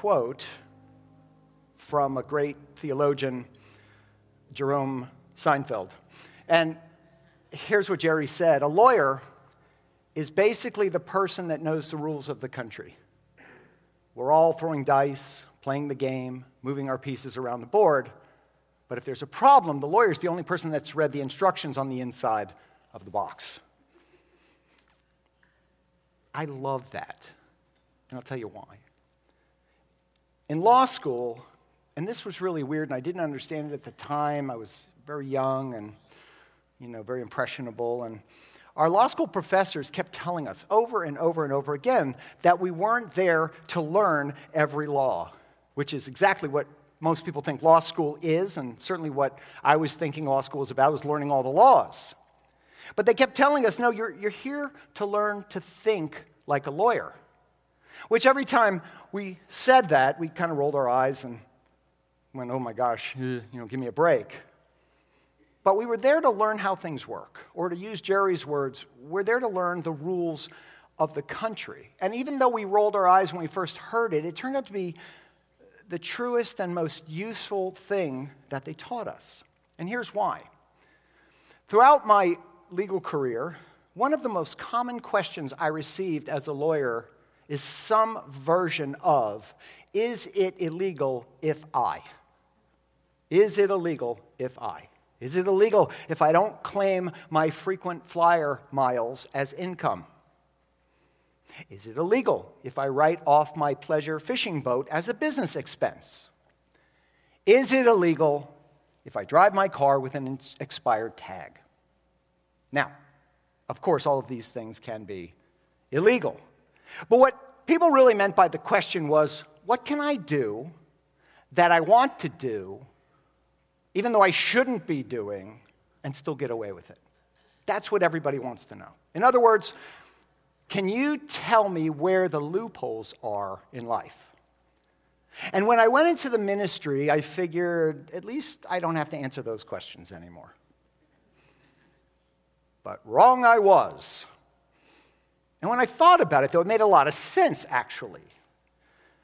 quote from a great theologian, Jerome Seinfeld. And here's what Jerry said A lawyer is basically the person that knows the rules of the country. We're all throwing dice, playing the game, moving our pieces around the board. But if there's a problem, the lawyer's the only person that's read the instructions on the inside of the box. I love that. And I'll tell you why. In law school, and this was really weird, and I didn't understand it at the time. I was very young and, you know, very impressionable. And our law school professors kept telling us over and over and over again that we weren't there to learn every law, which is exactly what most people think law school is, and certainly what I was thinking law school was about was learning all the laws. But they kept telling us, no, you're, you're here to learn to think like a lawyer. Which every time we said that, we kind of rolled our eyes and went, oh my gosh, you know, give me a break. But we were there to learn how things work. Or to use Jerry's words, we're there to learn the rules of the country. And even though we rolled our eyes when we first heard it, it turned out to be the truest and most useful thing that they taught us. And here's why. Throughout my legal career, one of the most common questions I received as a lawyer is some version of Is it illegal if I? Is it illegal if I? Is it illegal if I don't claim my frequent flyer miles as income? Is it illegal if I write off my pleasure fishing boat as a business expense? Is it illegal if I drive my car with an expired tag? Now, of course, all of these things can be illegal. But what people really meant by the question was what can I do that I want to do even though I shouldn't be doing, and still get away with it? That's what everybody wants to know. In other words, can you tell me where the loopholes are in life? And when I went into the ministry, I figured at least I don't have to answer those questions anymore. But wrong I was. And when I thought about it, though, it made a lot of sense, actually.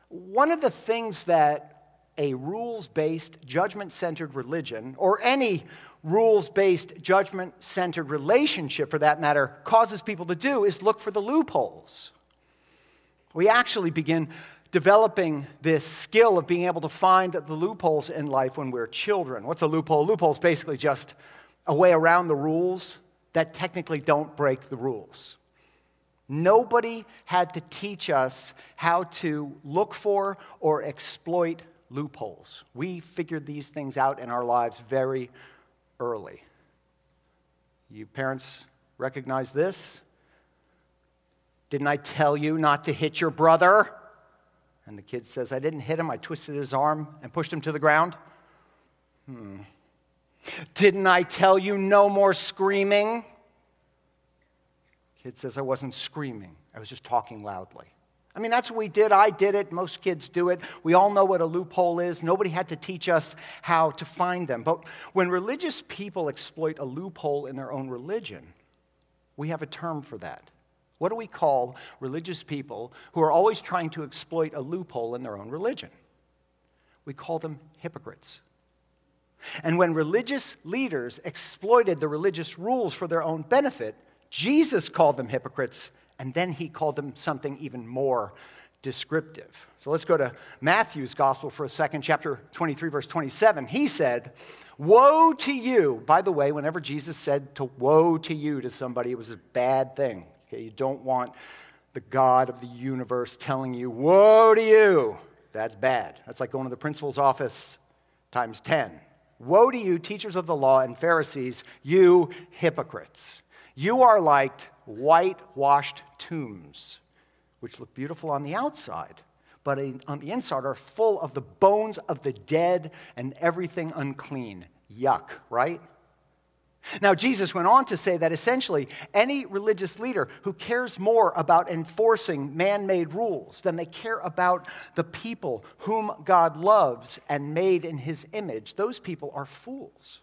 One of the things that a rules based, judgment centered religion, or any rules based, judgment centered relationship for that matter, causes people to do is look for the loopholes. We actually begin developing this skill of being able to find the loopholes in life when we're children. What's a loophole? Loophole is basically just a way around the rules that technically don't break the rules. Nobody had to teach us how to look for or exploit loopholes. We figured these things out in our lives very early. You parents recognize this? Didn't I tell you not to hit your brother? And the kid says, I didn't hit him, I twisted his arm and pushed him to the ground. Hmm. Didn't I tell you no more screaming? Kid says, I wasn't screaming, I was just talking loudly. I mean, that's what we did. I did it. Most kids do it. We all know what a loophole is. Nobody had to teach us how to find them. But when religious people exploit a loophole in their own religion, we have a term for that. What do we call religious people who are always trying to exploit a loophole in their own religion? We call them hypocrites. And when religious leaders exploited the religious rules for their own benefit, Jesus called them hypocrites and then he called them something even more descriptive. So let's go to Matthew's gospel for a second, chapter 23, verse 27. He said, Woe to you. By the way, whenever Jesus said to woe to you to somebody, it was a bad thing. Okay, you don't want the God of the universe telling you, Woe to you. That's bad. That's like going to the principal's office times 10. Woe to you, teachers of the law and Pharisees, you hypocrites. You are like whitewashed tombs, which look beautiful on the outside, but on the inside are full of the bones of the dead and everything unclean. Yuck, right? Now, Jesus went on to say that essentially any religious leader who cares more about enforcing man made rules than they care about the people whom God loves and made in his image, those people are fools.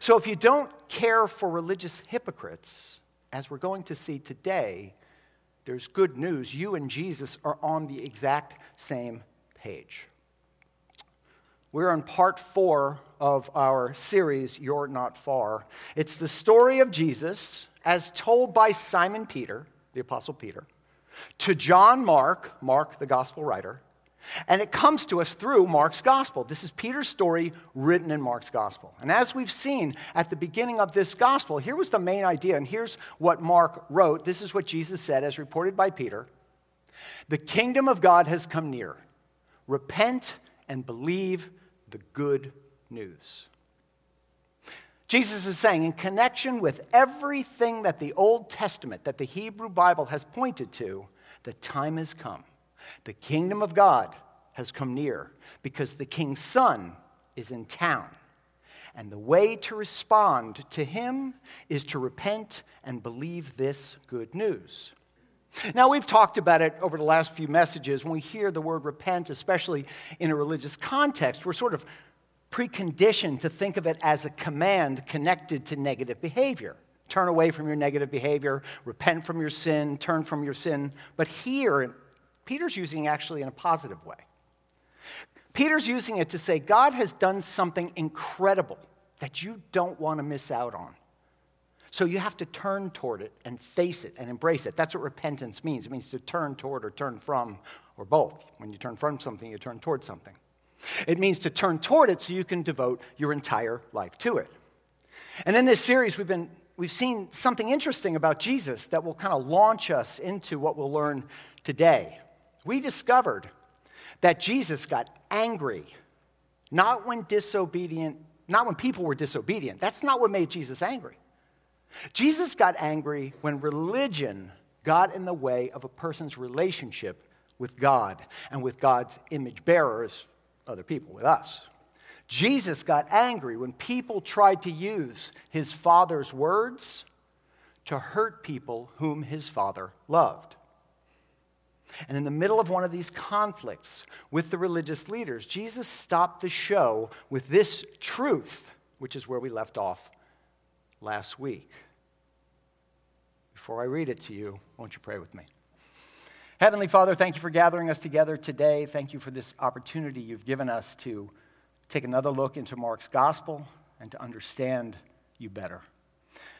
So, if you don't care for religious hypocrites, as we're going to see today, there's good news. You and Jesus are on the exact same page. We're on part four of our series, You're Not Far. It's the story of Jesus as told by Simon Peter, the Apostle Peter, to John Mark, Mark, the gospel writer, and it comes to us through Mark's gospel. This is Peter's story written in Mark's gospel. And as we've seen at the beginning of this gospel, here was the main idea, and here's what Mark wrote. This is what Jesus said, as reported by Peter The kingdom of God has come near. Repent and believe the good news. Jesus is saying, in connection with everything that the Old Testament, that the Hebrew Bible has pointed to, the time has come. The kingdom of God has come near because the king's son is in town. And the way to respond to him is to repent and believe this good news. Now, we've talked about it over the last few messages. When we hear the word repent, especially in a religious context, we're sort of preconditioned to think of it as a command connected to negative behavior. Turn away from your negative behavior, repent from your sin, turn from your sin. But here, Peter's using actually in a positive way. Peter's using it to say God has done something incredible that you don't want to miss out on. So you have to turn toward it and face it and embrace it. That's what repentance means. It means to turn toward or turn from, or both. When you turn from something, you turn toward something. It means to turn toward it so you can devote your entire life to it. And in this series, we've, been, we've seen something interesting about Jesus that will kind of launch us into what we'll learn today. We discovered that Jesus got angry, not when disobedient, not when people were disobedient. That's not what made Jesus angry. Jesus got angry when religion got in the way of a person's relationship with God and with God's image bearers, other people, with us. Jesus got angry when people tried to use his father's words to hurt people whom his father loved. And in the middle of one of these conflicts with the religious leaders, Jesus stopped the show with this truth, which is where we left off last week. Before I read it to you, won't you pray with me? Heavenly Father, thank you for gathering us together today. Thank you for this opportunity you've given us to take another look into Mark's gospel and to understand you better.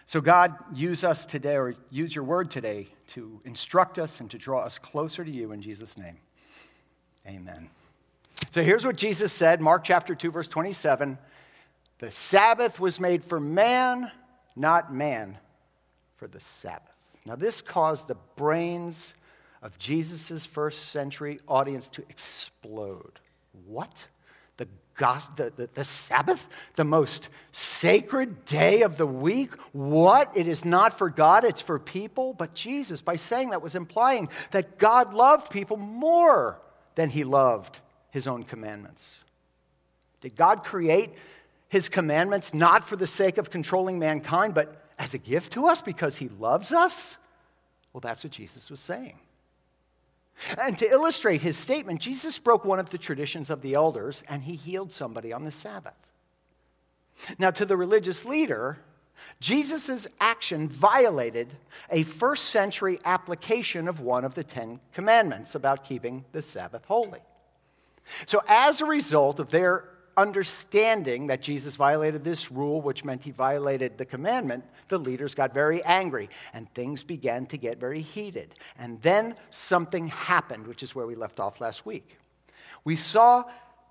So, God, use us today, or use your word today, to instruct us and to draw us closer to you in Jesus' name. Amen. So, here's what Jesus said Mark chapter 2, verse 27 The Sabbath was made for man, not man for the Sabbath. Now, this caused the brains of Jesus' first century audience to explode. What? The, the, the, Sabbath, the most sacred day of the week? What? It is not for God, it's for people. But Jesus, by saying that, was implying that God loved people more than he loved his own commandments. Did God create his commandments not for the sake of controlling mankind, but as a gift to us because he loves us? Well, that's what Jesus was saying. And to illustrate his statement, Jesus broke one of the traditions of the elders and he healed somebody on the Sabbath. Now, to the religious leader, Jesus' action violated a first century application of one of the Ten Commandments about keeping the Sabbath holy. So, as a result of their understanding that Jesus violated this rule, which meant he violated the commandment, the leaders got very angry and things began to get very heated. And then something happened, which is where we left off last week. We saw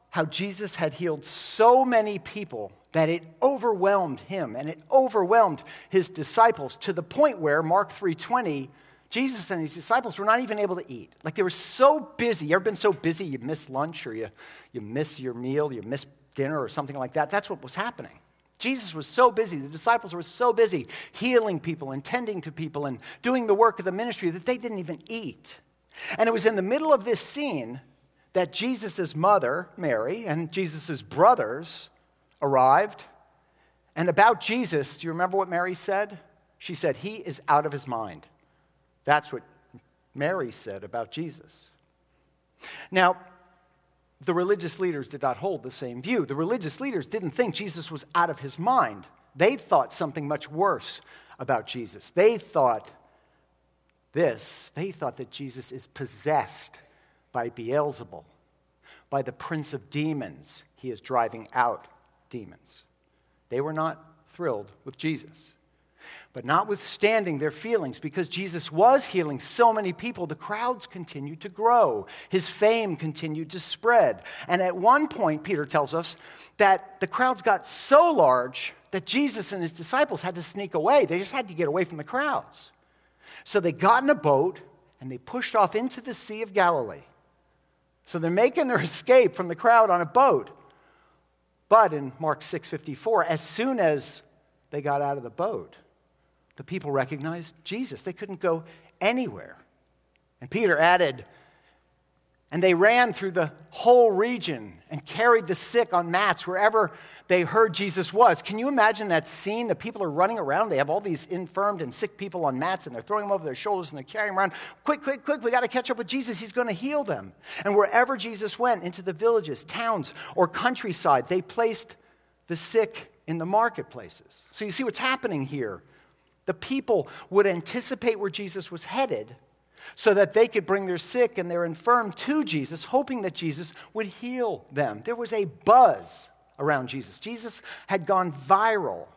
how Jesus had healed so many people that it overwhelmed him and it overwhelmed his disciples to the point where Mark 3:20 Jesus and his disciples were not even able to eat. Like they were so busy. You ever been so busy you miss lunch or you, you miss your meal, you miss dinner or something like that? That's what was happening. Jesus was so busy, the disciples were so busy healing people and tending to people and doing the work of the ministry that they didn't even eat. And it was in the middle of this scene that Jesus' mother, Mary, and Jesus' brothers arrived. And about Jesus, do you remember what Mary said? She said, He is out of his mind. That's what Mary said about Jesus. Now, the religious leaders did not hold the same view. The religious leaders didn't think Jesus was out of his mind. They thought something much worse about Jesus. They thought this, they thought that Jesus is possessed by Beelzebul, by the prince of demons. He is driving out demons. They were not thrilled with Jesus. But notwithstanding their feelings, because Jesus was healing so many people, the crowds continued to grow. His fame continued to spread. And at one point, Peter tells us that the crowds got so large that Jesus and his disciples had to sneak away. They just had to get away from the crowds. So they got in a boat and they pushed off into the Sea of Galilee. So they're making their escape from the crowd on a boat. But in Mark 6:54, as soon as they got out of the boat, the people recognized Jesus. They couldn't go anywhere. And Peter added, and they ran through the whole region and carried the sick on mats wherever they heard Jesus was. Can you imagine that scene? The people are running around. They have all these infirmed and sick people on mats and they're throwing them over their shoulders and they're carrying them around. Quick, quick, quick, we got to catch up with Jesus. He's going to heal them. And wherever Jesus went, into the villages, towns, or countryside, they placed the sick in the marketplaces. So you see what's happening here. The people would anticipate where Jesus was headed so that they could bring their sick and their infirm to Jesus, hoping that Jesus would heal them. There was a buzz around Jesus. Jesus had gone viral.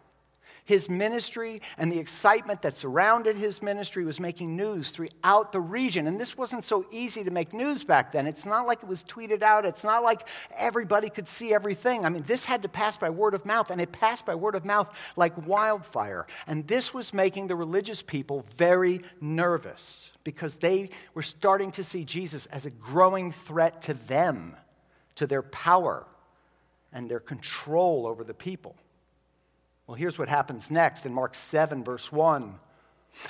His ministry and the excitement that surrounded his ministry was making news throughout the region. And this wasn't so easy to make news back then. It's not like it was tweeted out, it's not like everybody could see everything. I mean, this had to pass by word of mouth, and it passed by word of mouth like wildfire. And this was making the religious people very nervous because they were starting to see Jesus as a growing threat to them, to their power and their control over the people. Well, here's what happens next in Mark 7, verse 1.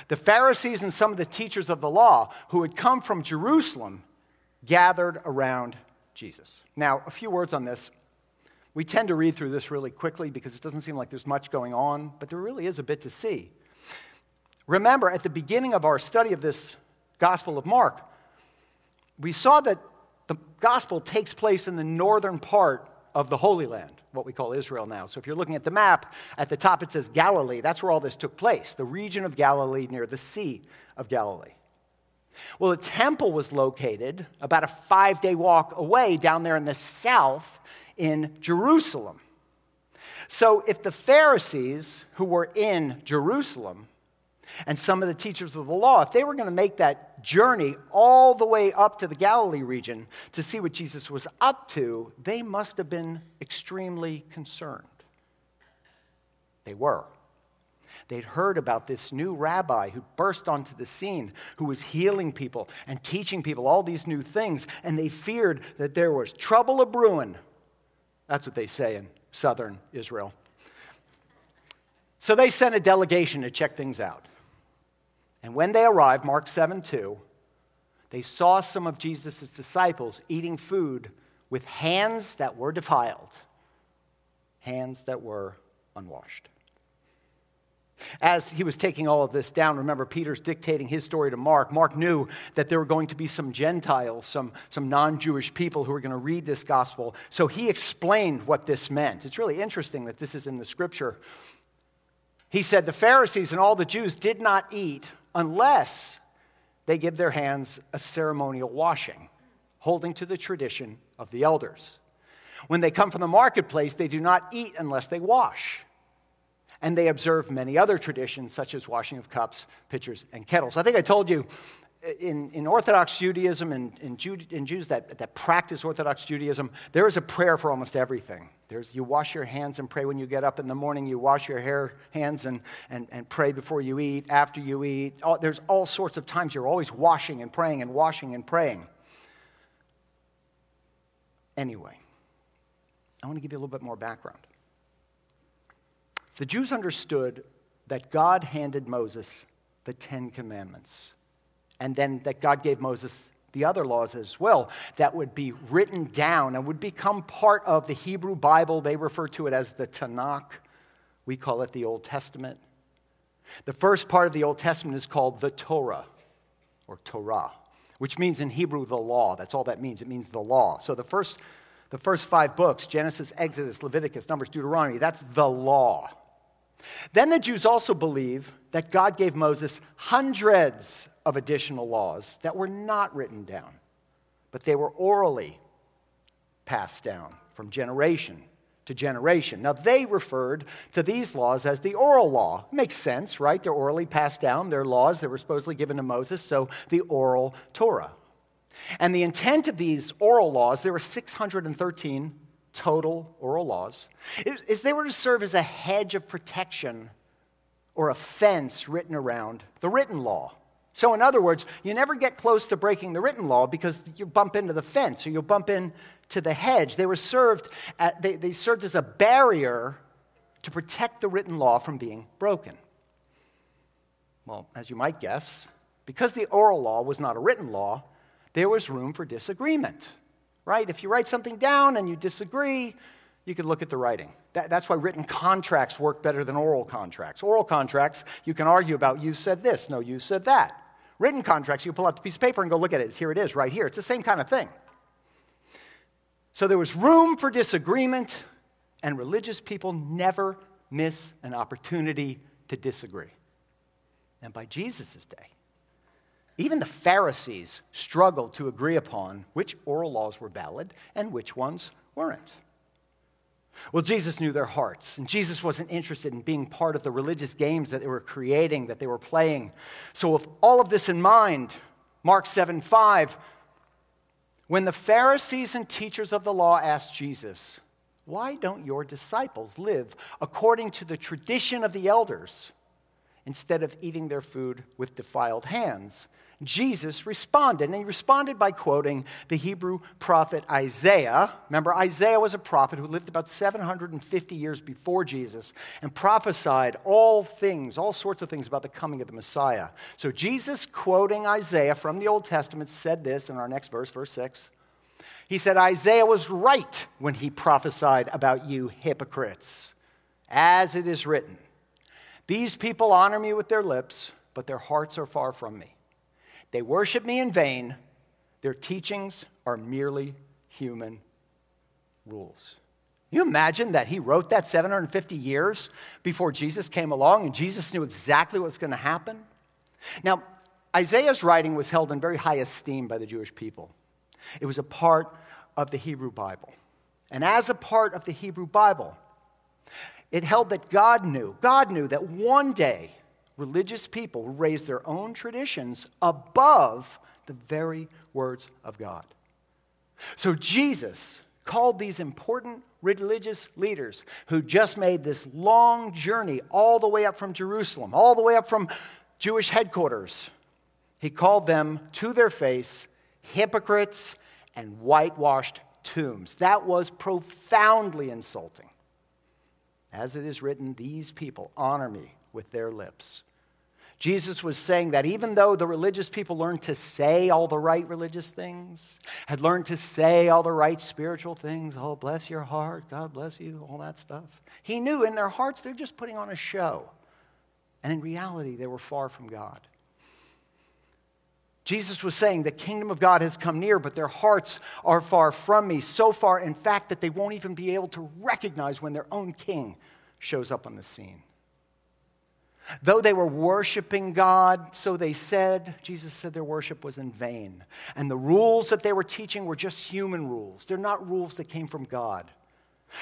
The Pharisees and some of the teachers of the law who had come from Jerusalem gathered around Jesus. Now, a few words on this. We tend to read through this really quickly because it doesn't seem like there's much going on, but there really is a bit to see. Remember, at the beginning of our study of this Gospel of Mark, we saw that the Gospel takes place in the northern part of the Holy Land, what we call Israel now. So if you're looking at the map, at the top it says Galilee. That's where all this took place, the region of Galilee near the Sea of Galilee. Well, the temple was located about a five day walk away down there in the south in Jerusalem. So if the Pharisees who were in Jerusalem and some of the teachers of the law, if they were going to make that journey all the way up to the Galilee region to see what Jesus was up to, they must have been extremely concerned. They were. They'd heard about this new rabbi who burst onto the scene, who was healing people and teaching people all these new things, and they feared that there was trouble a brewing. That's what they say in southern Israel. So they sent a delegation to check things out. And when they arrived, Mark 7 2, they saw some of Jesus' disciples eating food with hands that were defiled, hands that were unwashed. As he was taking all of this down, remember, Peter's dictating his story to Mark. Mark knew that there were going to be some Gentiles, some, some non Jewish people who were going to read this gospel. So he explained what this meant. It's really interesting that this is in the scripture. He said, The Pharisees and all the Jews did not eat unless they give their hands a ceremonial washing, holding to the tradition of the elders. When they come from the marketplace, they do not eat unless they wash. And they observe many other traditions, such as washing of cups, pitchers, and kettles. I think I told you in, in Orthodox Judaism and in, in Jews that, that practice Orthodox Judaism, there is a prayer for almost everything. There's, you wash your hands and pray when you get up in the morning. You wash your hair, hands and, and, and pray before you eat, after you eat. All, there's all sorts of times you're always washing and praying and washing and praying. Anyway, I want to give you a little bit more background. The Jews understood that God handed Moses the Ten Commandments and then that God gave Moses the other laws as well that would be written down and would become part of the Hebrew Bible. They refer to it as the Tanakh. We call it the Old Testament. The first part of the Old Testament is called the Torah or Torah, which means in Hebrew the law. That's all that means. It means the law. So the first, the first five books Genesis, Exodus, Leviticus, Numbers, Deuteronomy that's the law. Then the Jews also believe that God gave Moses hundreds of additional laws that were not written down, but they were orally passed down from generation to generation. Now, they referred to these laws as the oral law. Makes sense, right? They're orally passed down. They're laws that were supposedly given to Moses, so the oral Torah. And the intent of these oral laws, there were 613 total oral laws, is they were to serve as a hedge of protection or a fence written around the written law. So, in other words, you never get close to breaking the written law because you bump into the fence or you'll bump into the hedge. They were served, at, they, they served as a barrier to protect the written law from being broken. Well, as you might guess, because the oral law was not a written law, there was room for disagreement, right? If you write something down and you disagree, you could look at the writing. That, that's why written contracts work better than oral contracts. Oral contracts, you can argue about, you said this, no, you said that. Written contracts, you pull out the piece of paper and go, look at it. Here it is, right here. It's the same kind of thing. So there was room for disagreement, and religious people never miss an opportunity to disagree. And by Jesus' day, even the Pharisees struggled to agree upon which oral laws were valid and which ones weren't. Well, Jesus knew their hearts, and Jesus wasn't interested in being part of the religious games that they were creating, that they were playing. So, with all of this in mind, Mark 7 5, when the Pharisees and teachers of the law asked Jesus, Why don't your disciples live according to the tradition of the elders instead of eating their food with defiled hands? Jesus responded. And he responded by quoting the Hebrew prophet Isaiah. Remember, Isaiah was a prophet who lived about 750 years before Jesus and prophesied all things, all sorts of things about the coming of the Messiah. So Jesus, quoting Isaiah from the Old Testament, said this in our next verse, verse 6. He said, Isaiah was right when he prophesied about you hypocrites. As it is written, These people honor me with their lips, but their hearts are far from me. They worship me in vain. Their teachings are merely human rules. You imagine that he wrote that 750 years before Jesus came along and Jesus knew exactly what was going to happen? Now, Isaiah's writing was held in very high esteem by the Jewish people. It was a part of the Hebrew Bible. And as a part of the Hebrew Bible, it held that God knew, God knew that one day religious people raise their own traditions above the very words of God. So Jesus called these important religious leaders who just made this long journey all the way up from Jerusalem, all the way up from Jewish headquarters. He called them to their face hypocrites and whitewashed tombs. That was profoundly insulting. As it is written, these people honor me with their lips. Jesus was saying that even though the religious people learned to say all the right religious things, had learned to say all the right spiritual things, oh, bless your heart, God bless you, all that stuff, he knew in their hearts they're just putting on a show. And in reality, they were far from God. Jesus was saying, The kingdom of God has come near, but their hearts are far from me. So far, in fact, that they won't even be able to recognize when their own king shows up on the scene. Though they were worshiping God, so they said, Jesus said their worship was in vain. And the rules that they were teaching were just human rules. They're not rules that came from God.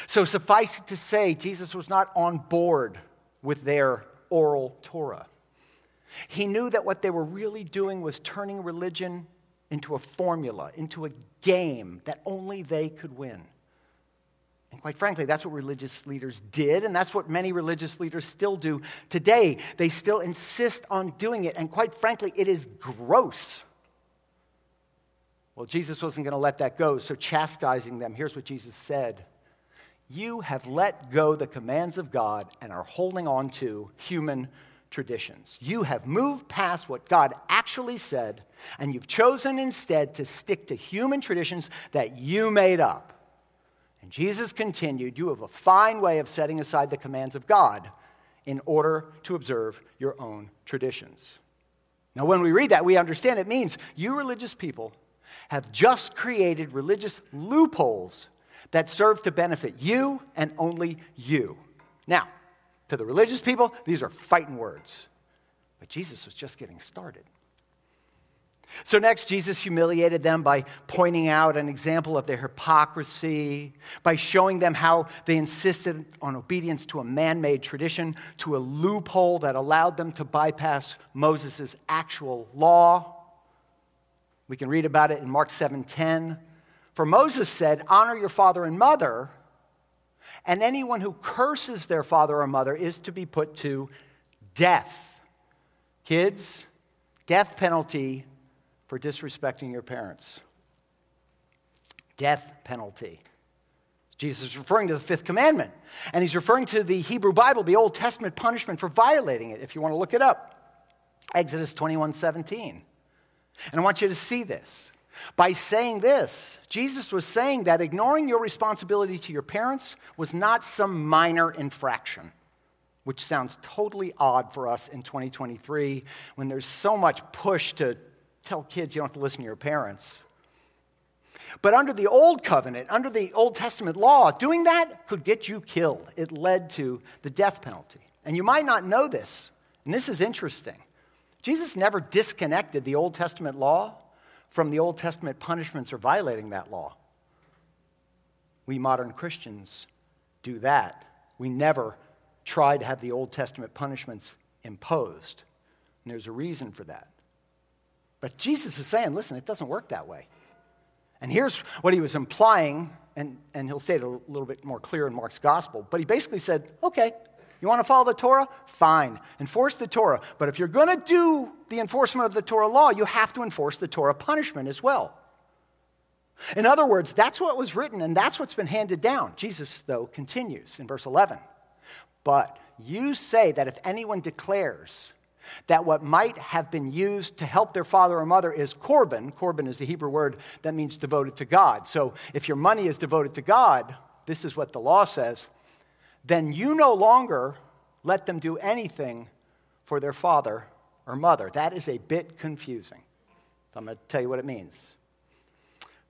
So suffice it to say, Jesus was not on board with their oral Torah. He knew that what they were really doing was turning religion into a formula, into a game that only they could win. And quite frankly, that's what religious leaders did, and that's what many religious leaders still do today. They still insist on doing it, and quite frankly, it is gross. Well, Jesus wasn't going to let that go, so chastising them, here's what Jesus said You have let go the commands of God and are holding on to human traditions. You have moved past what God actually said, and you've chosen instead to stick to human traditions that you made up. And Jesus continued, You have a fine way of setting aside the commands of God in order to observe your own traditions. Now, when we read that, we understand it means you religious people have just created religious loopholes that serve to benefit you and only you. Now, To the religious people, these are fighting words. But Jesus was just getting started. So, next, Jesus humiliated them by pointing out an example of their hypocrisy, by showing them how they insisted on obedience to a man made tradition, to a loophole that allowed them to bypass Moses' actual law. We can read about it in Mark 7:10. For Moses said, Honor your father and mother, and anyone who curses their father or mother is to be put to death. Kids, death penalty for disrespecting your parents. Death penalty. Jesus is referring to the fifth commandment, and he's referring to the Hebrew Bible, the Old Testament punishment for violating it, if you want to look it up. Exodus 21 17. And I want you to see this. By saying this, Jesus was saying that ignoring your responsibility to your parents was not some minor infraction, which sounds totally odd for us in 2023 when there's so much push to tell kids you don't have to listen to your parents. But under the Old Covenant, under the Old Testament law, doing that could get you killed. It led to the death penalty. And you might not know this, and this is interesting. Jesus never disconnected the Old Testament law from the Old Testament punishments for violating that law. We modern Christians do that. We never try to have the Old Testament punishments imposed. And there's a reason for that. But Jesus is saying, listen, it doesn't work that way. And here's what he was implying, and, and he'll state it a little bit more clear in Mark's gospel. But he basically said, okay, you want to follow the Torah? Fine. Enforce the Torah. But if you're going to do the enforcement of the Torah law, you have to enforce the Torah punishment as well. In other words, that's what was written and that's what's been handed down. Jesus, though, continues in verse 11. But you say that if anyone declares that what might have been used to help their father or mother is korban. Korban is a Hebrew word that means devoted to God. So if your money is devoted to God, this is what the law says, then you no longer let them do anything for their father or mother. That is a bit confusing. So I'm going to tell you what it means.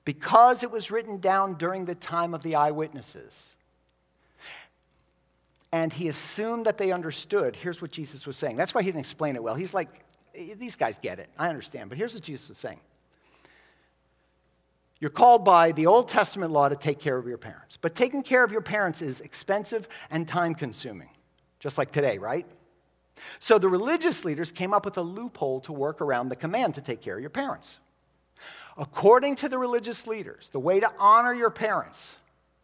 Because it was written down during the time of the eyewitnesses, and he assumed that they understood. Here's what Jesus was saying. That's why he didn't explain it well. He's like, eh, these guys get it. I understand. But here's what Jesus was saying You're called by the Old Testament law to take care of your parents. But taking care of your parents is expensive and time consuming, just like today, right? So the religious leaders came up with a loophole to work around the command to take care of your parents. According to the religious leaders, the way to honor your parents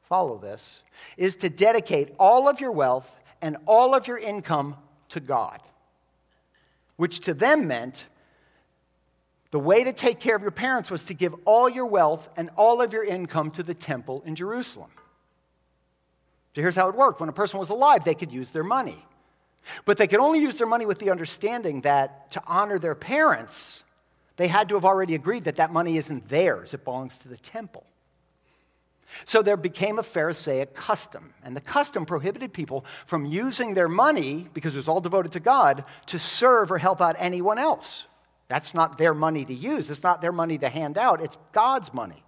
follow this, is to dedicate all of your wealth and all of your income to God, which to them meant the way to take care of your parents was to give all your wealth and all of your income to the temple in Jerusalem. So here's how it worked when a person was alive, they could use their money. But they could only use their money with the understanding that to honor their parents, they had to have already agreed that that money isn't theirs, it belongs to the temple. So there became a Pharisaic custom, and the custom prohibited people from using their money, because it was all devoted to God, to serve or help out anyone else. That's not their money to use, it's not their money to hand out, it's God's money.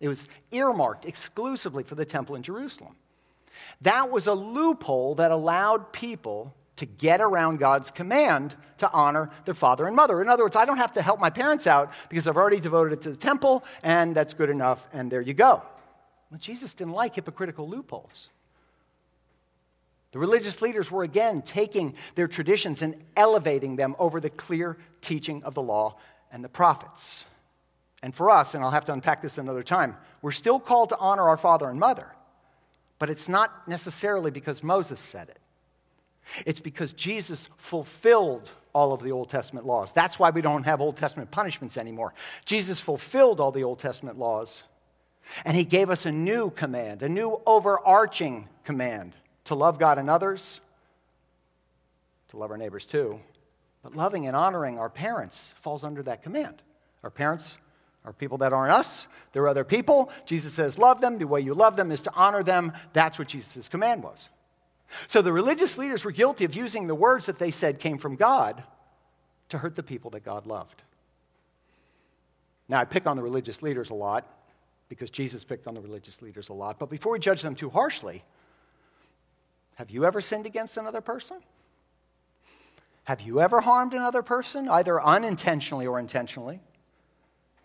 It was earmarked exclusively for the temple in Jerusalem. That was a loophole that allowed people to get around God's command to honor their father and mother. In other words, I don't have to help my parents out because I've already devoted it to the temple, and that's good enough, and there you go. Well, Jesus didn't like hypocritical loopholes. The religious leaders were again taking their traditions and elevating them over the clear teaching of the law and the prophets. And for us, and I'll have to unpack this another time, we're still called to honor our father and mother, but it's not necessarily because Moses said it. It's because Jesus fulfilled all of the Old Testament laws. That's why we don't have Old Testament punishments anymore. Jesus fulfilled all the Old Testament laws and he gave us a new command, a new overarching command to love God and others, to love our neighbors too. But loving and honoring our parents falls under that command. Our parents are people that aren't us, they're other people. Jesus says, Love them. The way you love them is to honor them. That's what Jesus' command was. So the religious leaders were guilty of using the words that they said came from God to hurt the people that God loved. Now, I pick on the religious leaders a lot because Jesus picked on the religious leaders a lot. But before we judge them too harshly, Have you ever sinned against another person? Have you ever harmed another person, either unintentionally or intentionally?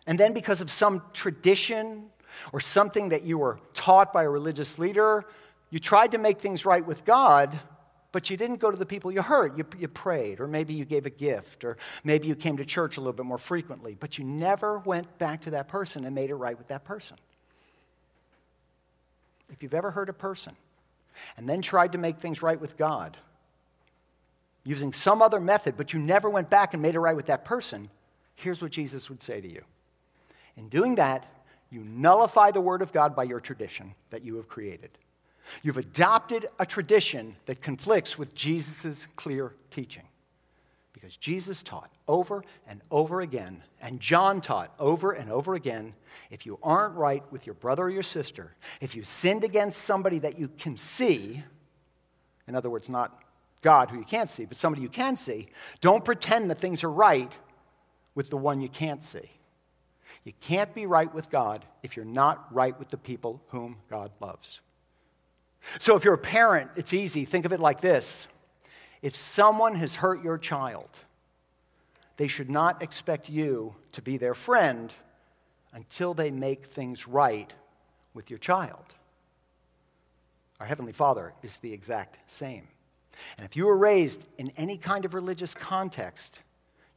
And then, because of some tradition or something that you were taught by a religious leader, you tried to make things right with God, but you didn't go to the people you hurt. You, you prayed, or maybe you gave a gift, or maybe you came to church a little bit more frequently, but you never went back to that person and made it right with that person. If you've ever hurt a person and then tried to make things right with God, using some other method, but you never went back and made it right with that person, here's what Jesus would say to you. In doing that, you nullify the Word of God by your tradition that you have created. You've adopted a tradition that conflicts with Jesus' clear teaching. Because Jesus taught over and over again, and John taught over and over again if you aren't right with your brother or your sister, if you sinned against somebody that you can see, in other words, not God who you can't see, but somebody you can see, don't pretend that things are right with the one you can't see. You can't be right with God if you're not right with the people whom God loves. So if you're a parent, it's easy. Think of it like this if someone has hurt your child, they should not expect you to be their friend until they make things right with your child. Our Heavenly Father is the exact same. And if you were raised in any kind of religious context,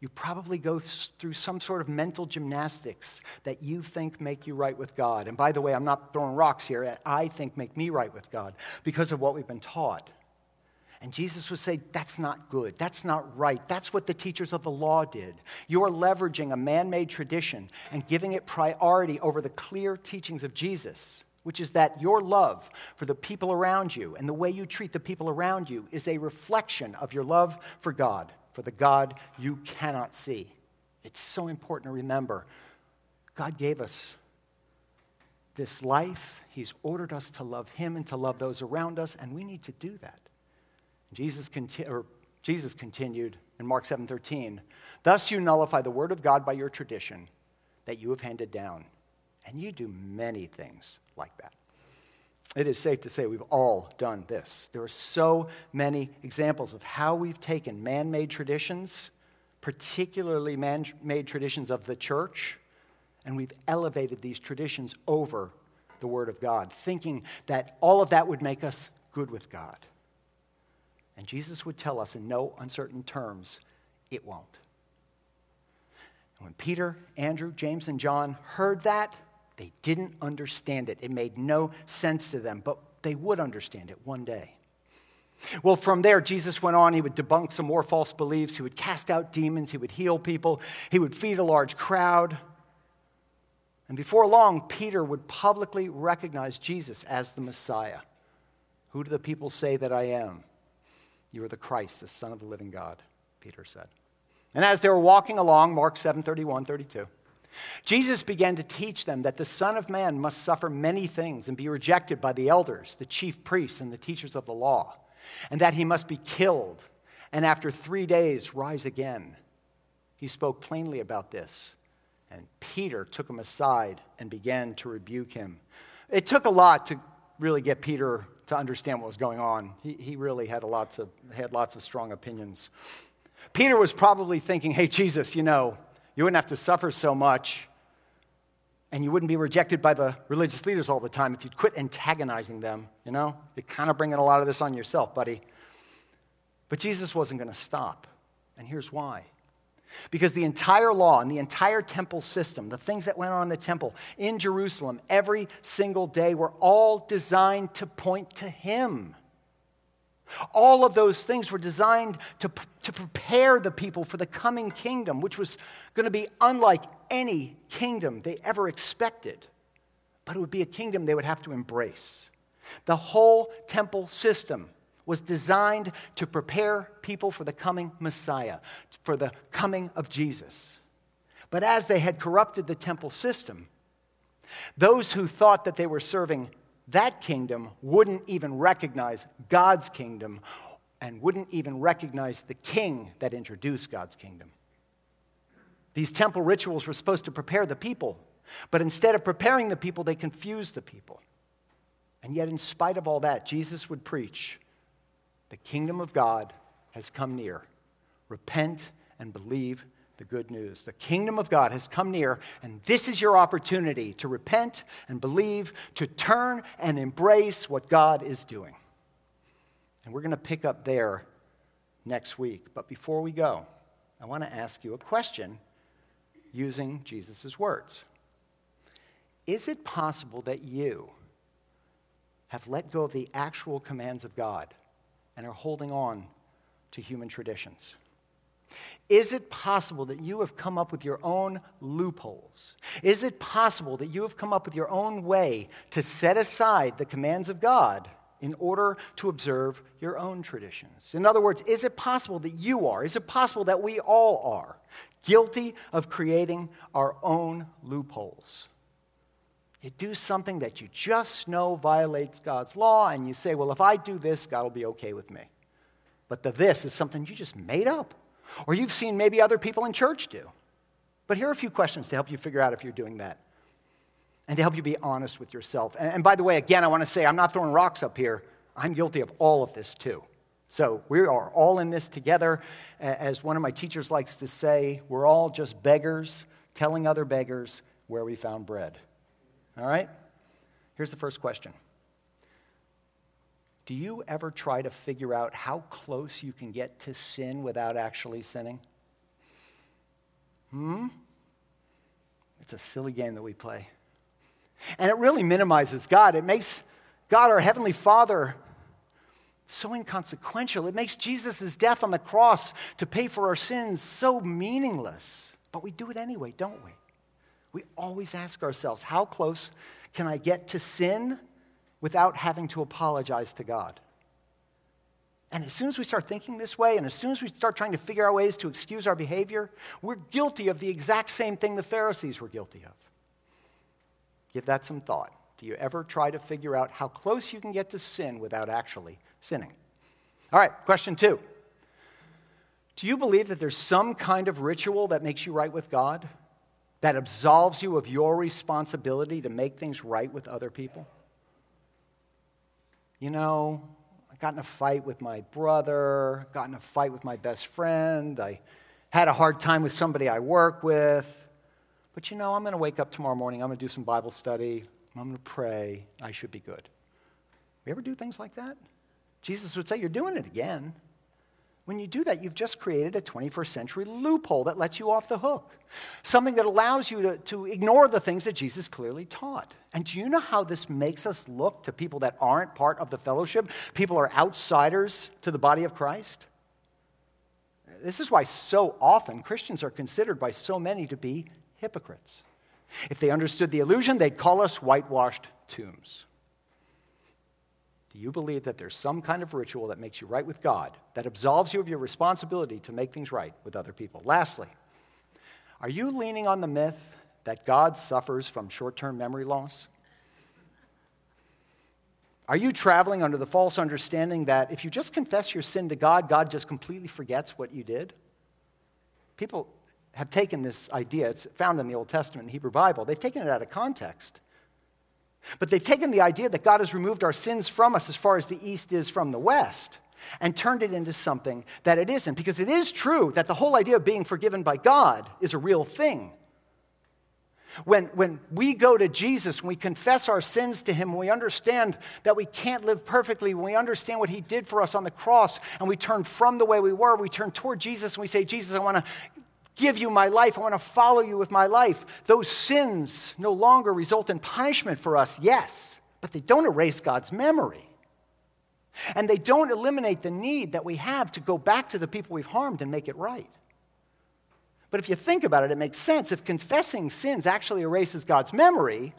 you probably go through some sort of mental gymnastics that you think make you right with God. And by the way, I'm not throwing rocks here. I think make me right with God because of what we've been taught. And Jesus would say, That's not good. That's not right. That's what the teachers of the law did. You're leveraging a man made tradition and giving it priority over the clear teachings of Jesus which is that your love for the people around you and the way you treat the people around you is a reflection of your love for God, for the God you cannot see. It's so important to remember God gave us this life. He's ordered us to love Him and to love those around us, and we need to do that. Jesus, conti- Jesus continued in Mark 7:13, "Thus you nullify the word of God by your tradition that you have handed down." And you do many things like that. It is safe to say we've all done this. There are so many examples of how we've taken man made traditions, particularly man made traditions of the church, and we've elevated these traditions over the Word of God, thinking that all of that would make us good with God. And Jesus would tell us in no uncertain terms, it won't. And when Peter, Andrew, James, and John heard that, they didn't understand it. It made no sense to them, but they would understand it one day. Well, from there, Jesus went on. He would debunk some more false beliefs. He would cast out demons. He would heal people. He would feed a large crowd. And before long, Peter would publicly recognize Jesus as the Messiah. Who do the people say that I am? You are the Christ, the Son of the living God, Peter said. And as they were walking along, Mark 7 31, 32, Jesus began to teach them that the Son of Man must suffer many things and be rejected by the elders, the chief priests, and the teachers of the law, and that he must be killed and after three days rise again. He spoke plainly about this, and Peter took him aside and began to rebuke him. It took a lot to really get Peter to understand what was going on. He, he really had lots, of, had lots of strong opinions. Peter was probably thinking, hey, Jesus, you know, you wouldn't have to suffer so much, and you wouldn't be rejected by the religious leaders all the time if you'd quit antagonizing them. You know, you're kind of bringing a lot of this on yourself, buddy. But Jesus wasn't going to stop, and here's why. Because the entire law and the entire temple system, the things that went on in the temple in Jerusalem every single day, were all designed to point to Him. All of those things were designed to, to prepare the people for the coming kingdom, which was going to be unlike any kingdom they ever expected. But it would be a kingdom they would have to embrace. The whole temple system was designed to prepare people for the coming Messiah, for the coming of Jesus. But as they had corrupted the temple system, those who thought that they were serving that kingdom wouldn't even recognize God's kingdom and wouldn't even recognize the king that introduced God's kingdom. These temple rituals were supposed to prepare the people, but instead of preparing the people, they confused the people. And yet, in spite of all that, Jesus would preach The kingdom of God has come near. Repent and believe the good news. The kingdom of God has come near, and this is your opportunity to repent and believe, to turn and embrace what God is doing. And we're going to pick up there next week. But before we go, I want to ask you a question using Jesus' words. Is it possible that you have let go of the actual commands of God and are holding on to human traditions? Is it possible that you have come up with your own loopholes? Is it possible that you have come up with your own way to set aside the commands of God in order to observe your own traditions? In other words, is it possible that you are, is it possible that we all are guilty of creating our own loopholes? You do something that you just know violates God's law, and you say, Well, if I do this, God will be okay with me. But the this is something you just made up. Or you've seen maybe other people in church do. But here are a few questions to help you figure out if you're doing that and to help you be honest with yourself. And, by the way, again, I want to say I'm not throwing rocks up here. I'm guilty of all of this too. So we are all in this together. As one of my teachers likes to say, we're all just beggars telling other beggars where we found bread. All right? Here's the first question do you ever try to figure out how close you can get to sin without actually sinning? Hmm? It's a silly game that we play. And it really minimizes God. It makes God, our Heavenly Father, so inconsequential. It makes Jesus' death on the cross to pay for our sins so meaningless. But we do it anyway, don't we? We always ask ourselves, how close can I get to sin without having to apologize to God. And as soon as we start thinking this way, and as soon as we start trying to figure out ways to excuse our behavior, we're guilty of the exact same thing the Pharisees were guilty of. Give that some thought. Do you ever try to figure out how close you can get to sin without actually sinning? All right, question two. Do you believe that there's some kind of ritual that makes you right with God, that absolves you of your responsibility to make things right with other people? You know, I got in a fight with my brother, got in a fight with my best friend, I had a hard time with somebody I work with. But you know, I'm going to wake up tomorrow morning, I'm going to do some Bible study, I'm going to pray, I should be good. We ever do things like that? Jesus would say, You're doing it again. When you do that, you've just created a 21st century loophole that lets you off the hook. Something that allows you to, to ignore the things that Jesus clearly taught. And do you know how this makes us look to people that aren't part of the fellowship? People are outsiders to the body of Christ? This is why so often Christians are considered by so many to be hypocrites. If they understood the illusion, they'd call us whitewashed tombs. Do you believe that there's some kind of ritual that makes you right with God, that absolves you of your responsibility to make things right with other people? Lastly, are you leaning on the myth that God suffers from short term memory loss? Are you traveling under the false understanding that if you just confess your sin to God, God just completely forgets what you did? People have taken this idea, it's found in the Old Testament, in the Hebrew Bible, they've taken it out of context. But they've taken the idea that God has removed our sins from us as far as the east is from the west and turned it into something that it isn't. Because it is true that the whole idea of being forgiven by God is a real thing. When, when we go to Jesus, when we confess our sins to Him, when we understand that we can't live perfectly, when we understand what He did for us on the cross, and we turn from the way we were, we turn toward Jesus and we say, Jesus, I want to give you my life. I want to follow you with my life. Those sins no longer result in punishment for us, yes, but they don't erase God's memory. And they don't eliminate the need that we have to go back to the people we've harmed and make it right. But if you think about it, it makes sense. If confessing sins actually erases God's memory,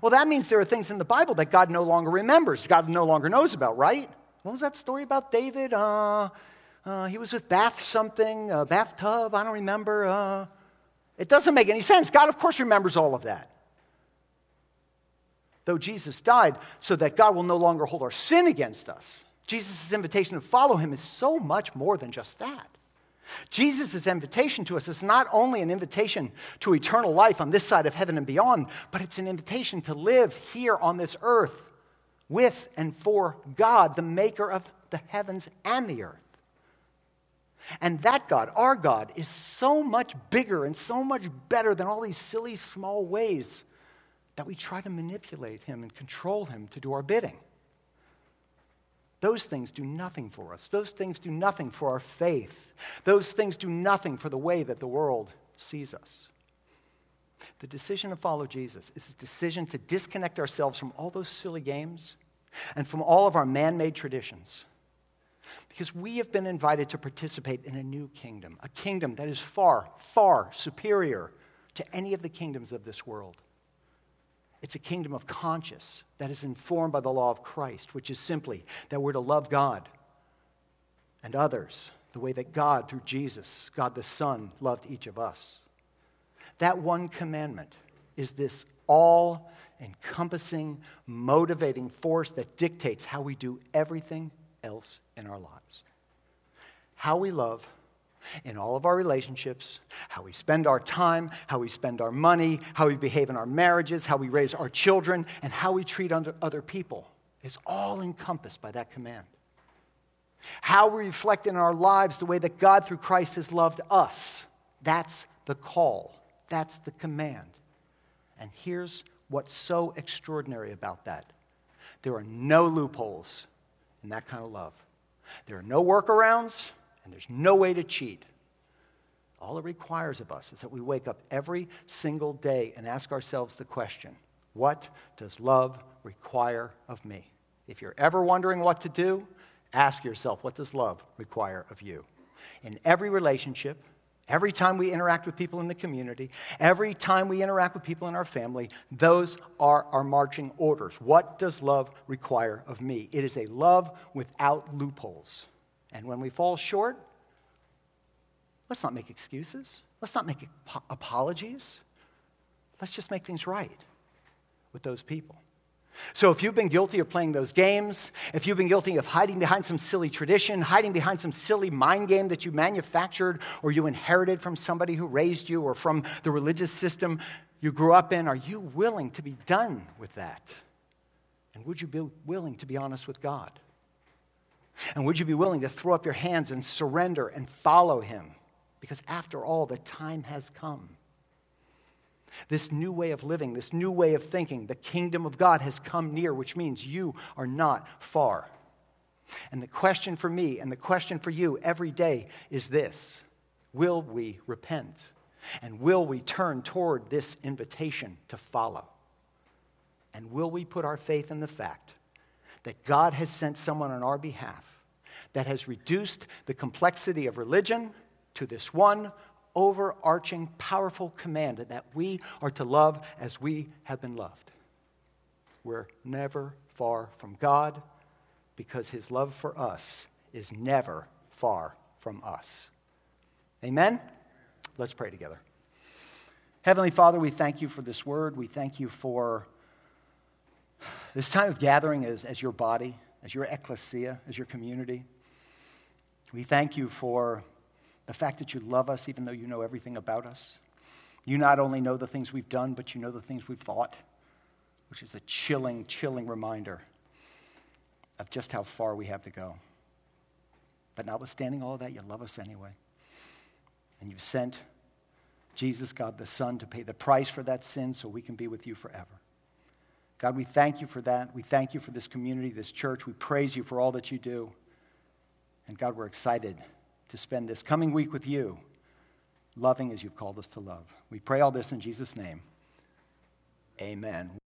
well, that means there are things in the Bible that God no longer remembers, God no longer knows about, right? What was that story about David? Uh, uh, he was with Bath something, uh, bathtub, I don't remember. Uh, it doesn't make any sense. God, of course, remembers all of that. Though Jesus died so that God will no longer hold our sin against us, Jesus' invitation to follow him is so much more than just that. Jesus' invitation to us is not only an invitation to eternal life on this side of heaven and beyond, but it's an invitation to live here on this earth with and for God, the maker of the heavens and the earth. And that God, our God, is so much bigger and so much better than all these silly small ways that we try to manipulate him and control him to do our bidding. Those things do nothing for us. Those things do nothing for our faith. Those things do nothing for the way that the world sees us. The decision to follow Jesus is a decision to disconnect ourselves from all those silly games and from all of our man made traditions. Because we have been invited to participate in a new kingdom, a kingdom that is far, far superior to any of the kingdoms of this world. It's a kingdom of conscience that is informed by the law of Christ, which is simply that we're to love God and others the way that God, through Jesus, God the Son, loved each of us. That one commandment is this all encompassing, motivating force that dictates how we do everything else in our lives. How we love in all of our relationships, how we spend our time, how we spend our money, how we behave in our marriages, how we raise our children, and how we treat other people is all encompassed by that command. How we reflect in our lives the way that God through Christ has loved us. That's the call. That's the command. And here's what's so extraordinary about that there are no loopholes in that kind of love. There are no workarounds, and there's no way to cheat. All it requires of us is that we wake up every single day and ask ourselves the question what does love require of me? If you're ever wondering what to do, ask yourself what does love require of you? In every relationship, Every time we interact with people in the community, every time we interact with people in our family, those are our marching orders. What does love require of me? It is a love without loopholes. And when we fall short, let's not make excuses. Let's not make apologies. Let's just make things right with those people. So, if you've been guilty of playing those games, if you've been guilty of hiding behind some silly tradition, hiding behind some silly mind game that you manufactured or you inherited from somebody who raised you or from the religious system you grew up in, are you willing to be done with that? And would you be willing to be honest with God? And would you be willing to throw up your hands and surrender and follow Him? Because after all, the time has come. This new way of living, this new way of thinking, the kingdom of God has come near, which means you are not far. And the question for me and the question for you every day is this Will we repent? And will we turn toward this invitation to follow? And will we put our faith in the fact that God has sent someone on our behalf that has reduced the complexity of religion to this one overarching, powerful command that we are to love as we have been loved. We're never far from God because his love for us is never far from us. Amen? Let's pray together. Heavenly Father, we thank you for this word. We thank you for this time of gathering as, as your body, as your ecclesia, as your community. We thank you for the fact that you love us even though you know everything about us. You not only know the things we've done, but you know the things we've thought, which is a chilling, chilling reminder of just how far we have to go. But notwithstanding all that, you love us anyway. And you've sent Jesus, God the Son, to pay the price for that sin so we can be with you forever. God, we thank you for that. We thank you for this community, this church. We praise you for all that you do. And God, we're excited to spend this coming week with you, loving as you've called us to love. We pray all this in Jesus' name. Amen.